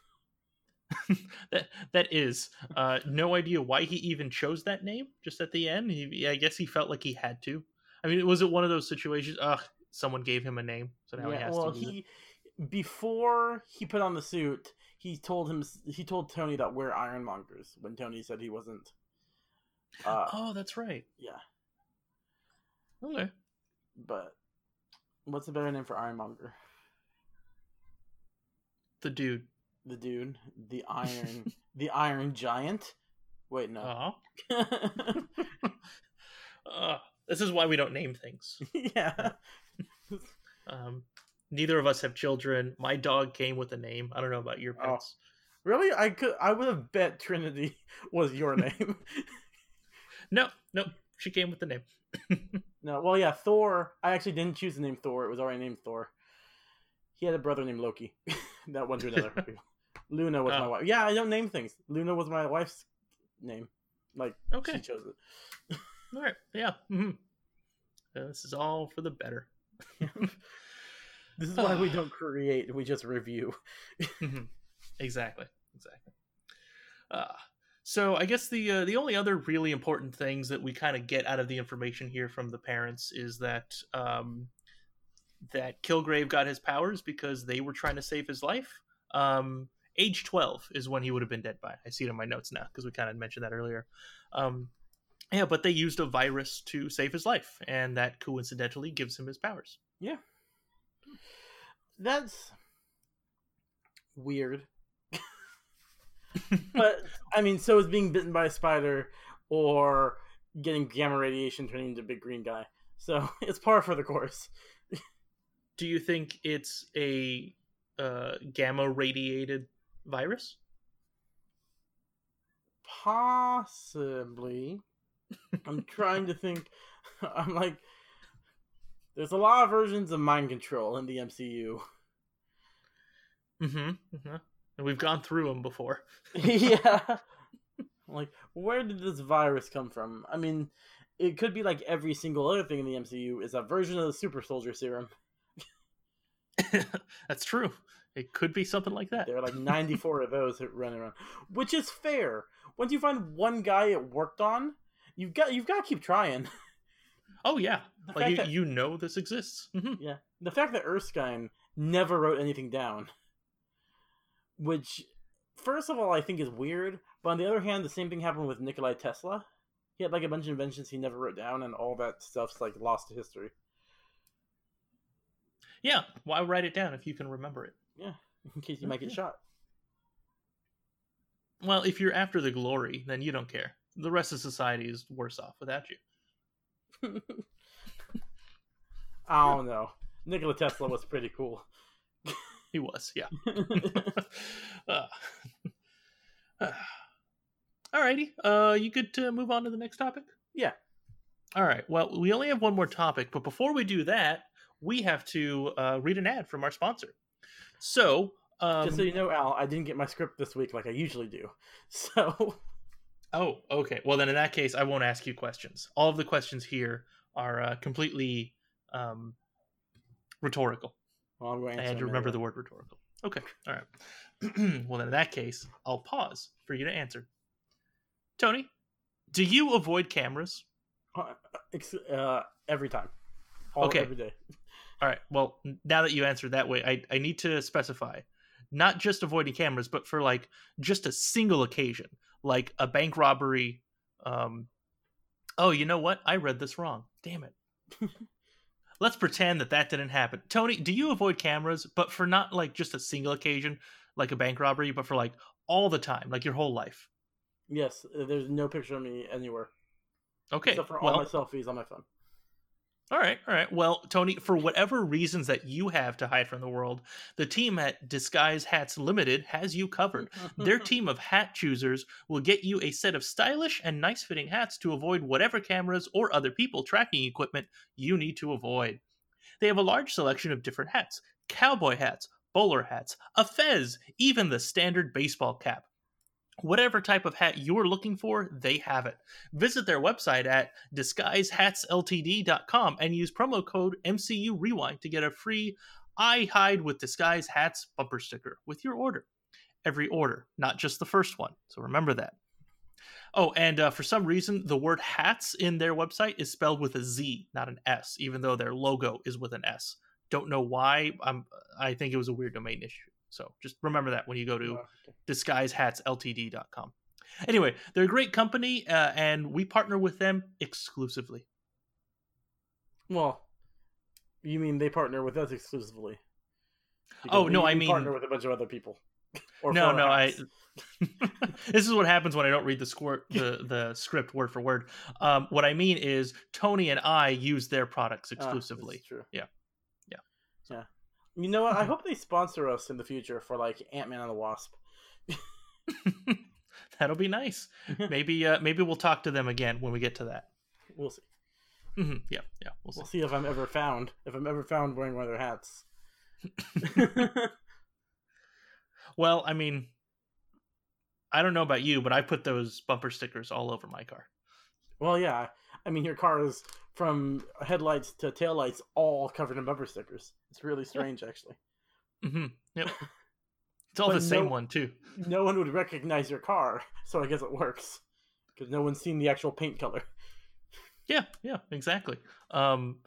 [SPEAKER 1] *laughs*
[SPEAKER 2] that that is uh no idea why he even chose that name just at the end. He, i guess he felt like he had to. I mean was it one of those situations ugh someone gave him a name so now yeah, he has well, to
[SPEAKER 1] he it. before he put on the suit he told him he told tony that we're ironmongers when tony said he wasn't
[SPEAKER 2] uh, oh that's right.
[SPEAKER 1] yeah.
[SPEAKER 2] Okay.
[SPEAKER 1] But what's a better name for ironmonger?
[SPEAKER 2] The dude
[SPEAKER 1] the dude, the Iron, *laughs* the Iron Giant. Wait, no.
[SPEAKER 2] Uh-huh. *laughs* uh, this is why we don't name things. *laughs*
[SPEAKER 1] Yeah.
[SPEAKER 2] um, neither of us have children. My dog came with a name. I don't know about your oh. pets.
[SPEAKER 1] Oh. Really? I could. I would have bet Trinity was your name.
[SPEAKER 2] no, no, she came with the name.
[SPEAKER 1] no, well, yeah, Thor. I actually didn't choose the name Thor. It was already named Thor. He had a brother named Loki. that went to another. Luna was oh. my wife. Yeah, I don't name things. Luna was my wife's name. Like, okay. she chose it. *laughs*
[SPEAKER 2] all right. Yeah. Mm-hmm. Uh, this is all for the better. *laughs*
[SPEAKER 1] this is why we *sighs* don't create; we just review. *laughs*
[SPEAKER 2] mm-hmm. Exactly. Exactly. Uh, so I guess the uh, the only other really important things that we kind of get out of the information here from the parents is that um, that Kilgrave got his powers because they were trying to save his life. Um, age 12 is when he would have been dead by. I see it in my notes now because we kind of mentioned that earlier. Um, yeah, but they used a virus to save his life, and that coincidentally gives him his powers.
[SPEAKER 1] Yeah. That's weird. *laughs* but, I mean, so is being bitten by a spider or getting gamma radiation turning into a big green guy. So *laughs* it's par for the course.
[SPEAKER 2] Do you think it's a uh, gamma radiated virus?
[SPEAKER 1] Possibly. I'm *laughs* trying to think. *laughs* I'm like, there's a lot of versions of mind control in the MCU.
[SPEAKER 2] Mm-hmm. mm-hmm. And we've gone through them before. *laughs*
[SPEAKER 1] yeah. like, where did this virus come from? I mean, it could be like every single other thing in the MCU is a version of the super soldier serum.
[SPEAKER 2] That's true. It could be something like that.
[SPEAKER 1] There are like *laughs* 94 of those running around, which is fair. Once you find one guy it worked on, you've got you've got to keep trying. *laughs*
[SPEAKER 2] Oh yeah, the like you, that, you know this exists.
[SPEAKER 1] Mm-hmm. Yeah, the fact that Erskine never wrote anything down, which first of all I think is weird, but on the other hand, the same thing happened with Nikolai Tesla. He had like a bunch of inventions he never wrote down, and all that stuff's like lost to history.
[SPEAKER 2] Yeah, why write it down if you can remember it?
[SPEAKER 1] Yeah, in case you might get shot.
[SPEAKER 2] Well, if you're after the glory, then you don't care. The rest of society is worse off without you. *laughs*
[SPEAKER 1] I don't know. Nikola Tesla was pretty cool.
[SPEAKER 2] he was, yeah. uh, uh, Alrighty. Uh, you good to move on to the next topic?
[SPEAKER 1] Yeah.
[SPEAKER 2] All right. Well, we only have one more topic, but before we do that, we have to uh, read an ad from our sponsor. So, um,
[SPEAKER 1] Just so you know, Al, I didn't get my script this week like I usually do. *laughs* So,
[SPEAKER 2] oh, okay. Well, then in that case, I won't ask you questions. All of the questions here are uh, completely um, rhetorical.
[SPEAKER 1] well, I'm going
[SPEAKER 2] I had to remember the word rhetorical. Okay. All right. *clears throat* well, then in that case, I'll pause for you to answer. Tony, do you avoid cameras?
[SPEAKER 1] uh, every time. All,
[SPEAKER 2] Okay.
[SPEAKER 1] Every day. *laughs*
[SPEAKER 2] All right. Well, now that you answered that way, I, I need to specify not just avoiding cameras, but for like just a single occasion, like a bank robbery. Um, oh, you know what? I read this wrong. Damn it. *laughs* Let's pretend that that didn't happen. Tony, do you avoid cameras, but for not like just a single occasion, like a bank robbery, but for like all the time, like your whole life?
[SPEAKER 1] Yes, uh, there's no picture of me anywhere
[SPEAKER 2] Okay.
[SPEAKER 1] except for
[SPEAKER 2] well,
[SPEAKER 1] all my selfies on my phone.
[SPEAKER 2] All right, all right. Well, Tony, for whatever reasons that you have to hide from the world, the team at Disguise Hats Limited has you covered. Their *laughs* team of hat choosers will get you a set of stylish and nice fitting hats to avoid whatever cameras or other people tracking equipment you need to avoid. They have a large selection of different hats cowboy hats, bowler hats, a fez, even the standard baseball cap. Whatever type of hat you're looking for, they have it. Visit their website at disguisehatsltd.com and use promo code MCU Rewind to get a free I Hide with Disguise Hats bumper sticker with your order. Every order, not just the first one. So remember that. Oh, and uh, for some reason, the word hats in their website is spelled with a Z, not an S, even though their logo is with an S. Don't know why. I'm, I think it was a weird domain issue. So just remember that when you go to
[SPEAKER 1] Oh,
[SPEAKER 2] disguisehatsltd.com. Anyway, they're a great company, uh, and we partner with them exclusively.
[SPEAKER 1] Well, you mean they partner with us exclusively?
[SPEAKER 2] Oh,
[SPEAKER 1] we-
[SPEAKER 2] no, I mean-
[SPEAKER 1] partner with a bunch of other people. Or
[SPEAKER 2] No, no, I. *laughs* this is what happens when I don't read the squirt, the *laughs* the script word for word. Um, what I mean is Tony and I use their products
[SPEAKER 1] Ah,
[SPEAKER 2] exclusively.
[SPEAKER 1] is true.
[SPEAKER 2] Yeah.
[SPEAKER 1] You know what? I hope they sponsor us in the future for like Ant Man and the Wasp. *laughs*
[SPEAKER 2] That'll be nice. *laughs* Maybe uh, maybe we'll talk to them again when we get to that.
[SPEAKER 1] We'll see.
[SPEAKER 2] hmm Yeah, yeah, we'll see.
[SPEAKER 1] We'll see if I'm ever found. If I'm ever found wearing one of their hats. *laughs*
[SPEAKER 2] Well, I mean, I don't know about you, but I put those bumper stickers all over my car.
[SPEAKER 1] well, yeah. I mean, your car is from headlights to taillights all covered in bumper stickers. It's really strange, actually.
[SPEAKER 2] hmm Yep. *laughs* It's all
[SPEAKER 1] But
[SPEAKER 2] the same
[SPEAKER 1] no-
[SPEAKER 2] one too.
[SPEAKER 1] No one would recognize your car, *laughs* so I guess it works because no one's seen the actual paint color.
[SPEAKER 2] Yeah, yeah, exactly. Um,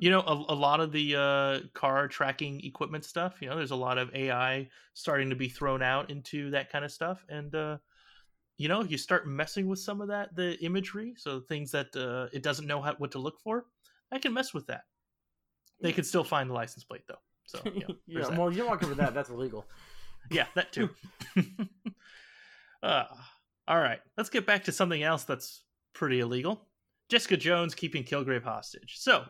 [SPEAKER 2] you know, a, a lot of the uh, car tracking equipment stuff. You know, there's a lot of AI starting to be thrown out into that kind of stuff, and uh, you know, you start messing with some of that, the imagery, so things that uh, it doesn't know how, what to look for. I can mess with that. They can still find the license plate though. So
[SPEAKER 1] yeah, *laughs*
[SPEAKER 2] that.
[SPEAKER 1] well, you're not want to that. That's *laughs* illegal.
[SPEAKER 2] Yeah, that too. *laughs* uh, all right, let's get back to something else that's pretty illegal. Jessica Jones keeping Kilgrave hostage. So,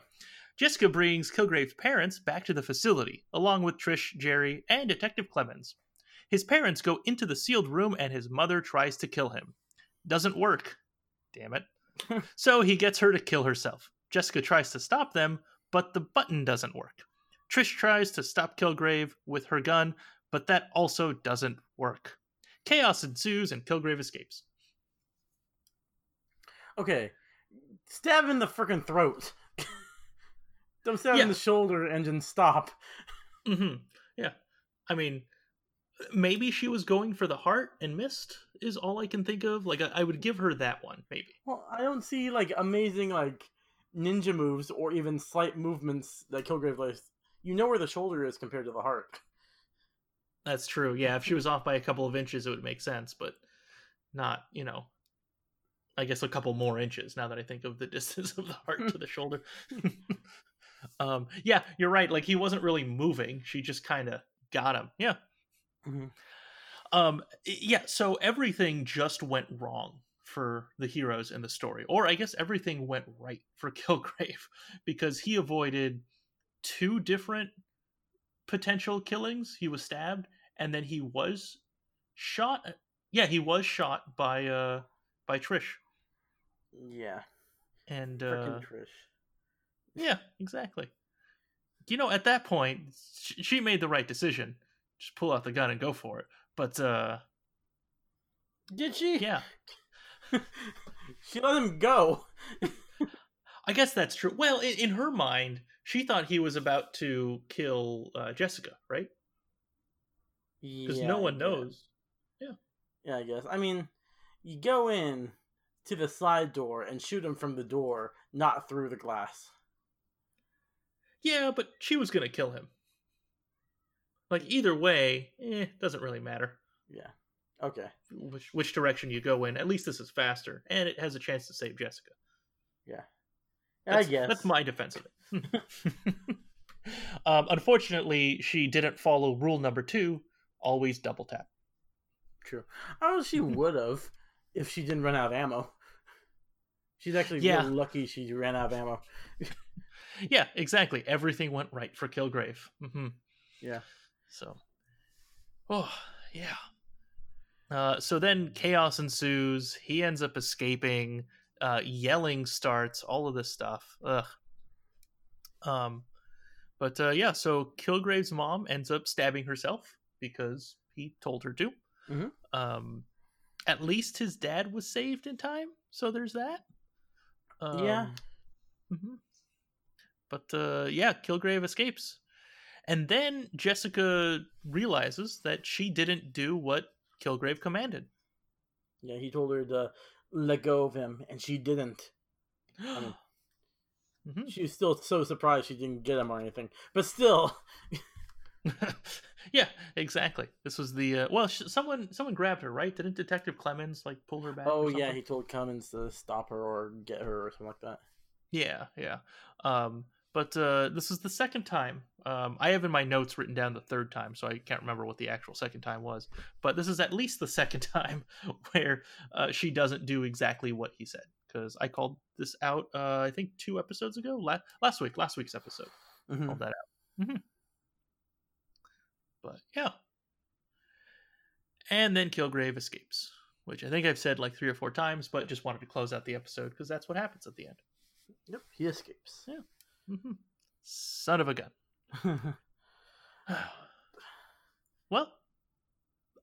[SPEAKER 2] Jessica brings Kilgrave's parents back to the facility, along with Trish, Jerry, and Detective Clemons. His parents go into the sealed room and his mother tries to kill him. Doesn't work. Damn it. *laughs* so he gets her to kill herself. Jessica tries to stop them, but the button doesn't work. Trish tries to stop Kilgrave with her gun, but that also doesn't work. Chaos ensues and Kilgrave escapes.
[SPEAKER 1] Okay, stab in the freaking throat. *laughs* Don't stab
[SPEAKER 2] Yeah.
[SPEAKER 1] in the shoulder and then stop.
[SPEAKER 2] hmm Yeah. I mean, maybe she was going for the heart and missed, is all I can think of. Like, I, I would give her that one, maybe.
[SPEAKER 1] Well, I don't see like amazing like ninja moves or even slight movements that Kilgrave likes. You know where the shoulder is compared to the heart.
[SPEAKER 2] That's true. Yeah, if she was off by a couple of inches, it would make sense, but not, you know, I guess a couple more inches now that I think of the *laughs* distance of the heart to the shoulder. *laughs* um, yeah, you're right. Like, he wasn't really moving. She just kind of got him. Yeah.
[SPEAKER 1] Mhm.
[SPEAKER 2] Um, yeah, so everything just went wrong for the heroes in the story. Or I guess everything went right for *laughs* Kilgrave because he avoided two different potential killings. He was stabbed and then he was shot yeah, he was shot by uh by Trish.
[SPEAKER 1] Yeah.
[SPEAKER 2] And
[SPEAKER 1] Frickin'
[SPEAKER 2] uh
[SPEAKER 1] Trish.
[SPEAKER 2] yeah, exactly. You know, at that point, she made the right decision. Just pull out the gun and go for it. But uh
[SPEAKER 1] Did she?
[SPEAKER 2] yeah, *laughs*
[SPEAKER 1] she let him go. *laughs*
[SPEAKER 2] I guess that's true. Well, in, in her mind, she thought he was about to kill uh, Jessica, right? Because
[SPEAKER 1] Yeah,
[SPEAKER 2] no one
[SPEAKER 1] guess.
[SPEAKER 2] Yeah.
[SPEAKER 1] Yeah, I guess. I mean, you go in to the side door and shoot him from the door, not through the glass.
[SPEAKER 2] Yeah, but she was gonna kill him. Like either way, eh, doesn't really matter
[SPEAKER 1] Yeah. Okay.
[SPEAKER 2] which which direction you go in. At least this is faster, and it has a chance to save Jessica.
[SPEAKER 1] Yeah.
[SPEAKER 2] That's,
[SPEAKER 1] I guess.
[SPEAKER 2] that's my defense of it. *laughs* *laughs* um, unfortunately, she didn't follow rule number two: always double tap.
[SPEAKER 1] True. Oh, she
[SPEAKER 2] Mm-hmm. *laughs*
[SPEAKER 1] would have if she didn't run out of ammo. She's actually
[SPEAKER 2] Yeah.
[SPEAKER 1] really lucky she ran out of ammo.
[SPEAKER 2] Yeah, exactly. Everything went right for Kilgrave. hmm
[SPEAKER 1] Yeah.
[SPEAKER 2] So, oh yeah. Uh, so then chaos ensues. He ends up escaping. Uh, yelling starts. All of this stuff. Ugh. Um, but uh, yeah. So Kilgrave's mom ends up stabbing herself because he told her to.
[SPEAKER 1] Mhm.
[SPEAKER 2] Um, at least his dad was saved in time. So there's that. Um,
[SPEAKER 1] Yeah.
[SPEAKER 2] mhm. But uh, yeah, Kilgrave escapes. And then Jessica realizes that she didn't do what Kilgrave commanded.
[SPEAKER 1] Yeah, he told her to let go of him, and she didn't. *gasps* mean-
[SPEAKER 2] Mhm.
[SPEAKER 1] She was still so surprised she didn't get him or anything. But still, *laughs*
[SPEAKER 2] yeah, exactly. This was the uh, well, sh- someone someone grabbed her, right? Didn't Detective Clemons like pull her back?
[SPEAKER 1] oh yeah, he told Cummins to stop her or get her or something like that.
[SPEAKER 2] Yeah, yeah. Um, but uh, this is the second time. Um, I have in my notes written down the third time, so I can't remember what the actual second time was. But this is at least the second *laughs* time where uh, she doesn't do exactly what he said. Because I called this out, uh, I think two episodes ago, La- last week, last week's episode.
[SPEAKER 1] Mhm.
[SPEAKER 2] Called that out. hmm But yeah. And then Kilgrave escapes, which I think I've said like three or four times, but just wanted to close out the episode because that's what happens at the end.
[SPEAKER 1] Yep, he escapes.
[SPEAKER 2] hmm Son of a gun. *laughs* *sighs* well,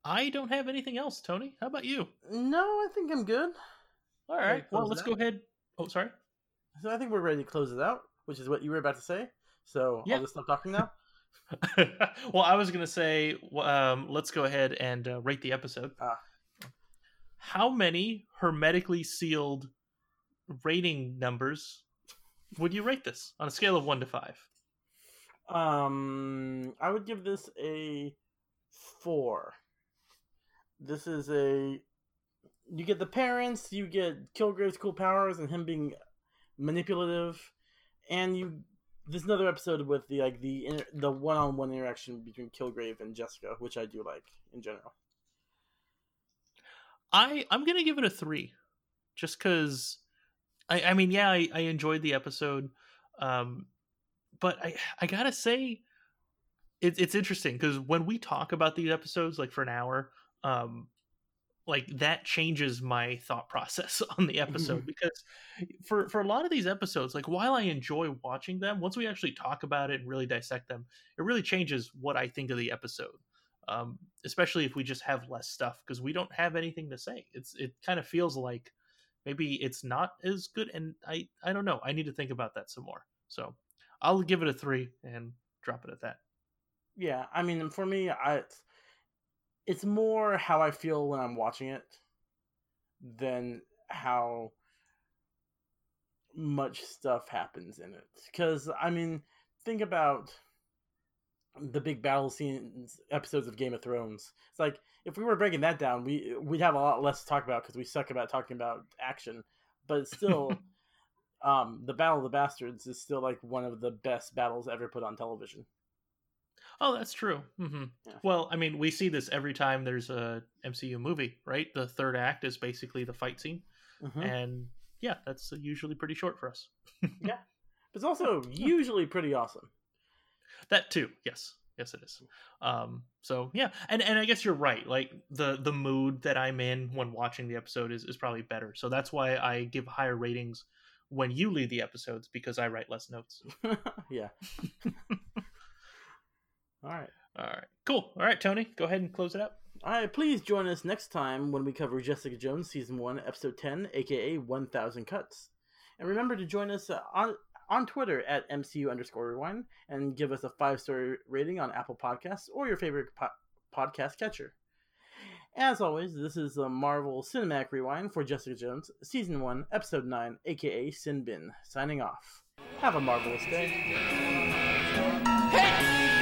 [SPEAKER 2] I don't have anything else, Tony. How about you?
[SPEAKER 1] no, I think I'm good.
[SPEAKER 2] All
[SPEAKER 1] Ready
[SPEAKER 2] right.
[SPEAKER 1] to
[SPEAKER 2] Well, let's go ahead. Oh, sorry.
[SPEAKER 1] So I think we're ready to close it out, which is what you were about to say. So
[SPEAKER 2] Yeah.
[SPEAKER 1] I'll just stop talking now. *laughs* *laughs*
[SPEAKER 2] well, I was going to say, um, let's go ahead and uh, rate the episode.
[SPEAKER 1] Ah.
[SPEAKER 2] How many hermetically sealed rating numbers would you rate this on a scale of one to five?
[SPEAKER 1] Um, I would give this a four. This is a. You get the parents, you get Kilgrave's cool powers, and him being manipulative, and you. There's another episode with the like the inter- the one-on-one interaction between Kilgrave and Jessica, which I do like in general.
[SPEAKER 2] I I'm gonna give it a three, just because. I I mean, yeah, I, I enjoyed the episode, um, but I I gotta say, it's it's interesting because when we talk about these episodes, like for an hour, um, like that changes my thought process *laughs* on the episode because for for a lot of these episodes, like while I enjoy watching them, once we actually talk about it and really dissect them, it really changes what I think of the episode um, especially if we just have less stuff because we don't have anything to say. It's it kind of feels like maybe it's not as good, and I I don't know. I need to think about that some more. So I'll give it a three and drop it at that.
[SPEAKER 1] Yeah, I mean, for me, I it's more how I feel when I'm watching it than how much stuff happens in it. Because I mean, think about the big battle scenes episodes of Game of Thrones. It's like if we were breaking that down, we we'd have a lot less to talk about because we suck about talking about action. But it's still, *laughs* um, the Battle of the Bastards is still like one of the best battles ever put on television.
[SPEAKER 2] Oh, that's true. hmm
[SPEAKER 1] Yeah.
[SPEAKER 2] Well, I mean, we see this every time there's a MCU movie, right? The third act is basically the fight scene,
[SPEAKER 1] Mhm.
[SPEAKER 2] and yeah, that's usually pretty short for us. *laughs*
[SPEAKER 1] Yeah, but it's also *laughs* usually pretty awesome.
[SPEAKER 2] That too, yes. Yes, it is. Um, so yeah, and and I guess you're right. Like the the mood that I'm in when watching the episode is is probably better. So that's why I give higher ratings when you lead the episodes because I write less notes. *laughs*
[SPEAKER 1] yeah. *laughs* All right.
[SPEAKER 2] All right. Cool. All right, Tony, go ahead and close it up.
[SPEAKER 1] All right, please join us next time when we cover Jessica Jones season 1, episode 10, aka 1000 Cuts. And remember to join us uh, on on Twitter at MCU underscore rewind and give us a five star rating on Apple Podcasts or your favorite po- podcast catcher. As always, this is the Marvel Cinematic Rewind for Jessica Jones, Season 1, Episode 9, aka Sin Bin, signing off. Have a marvelous day. Hey!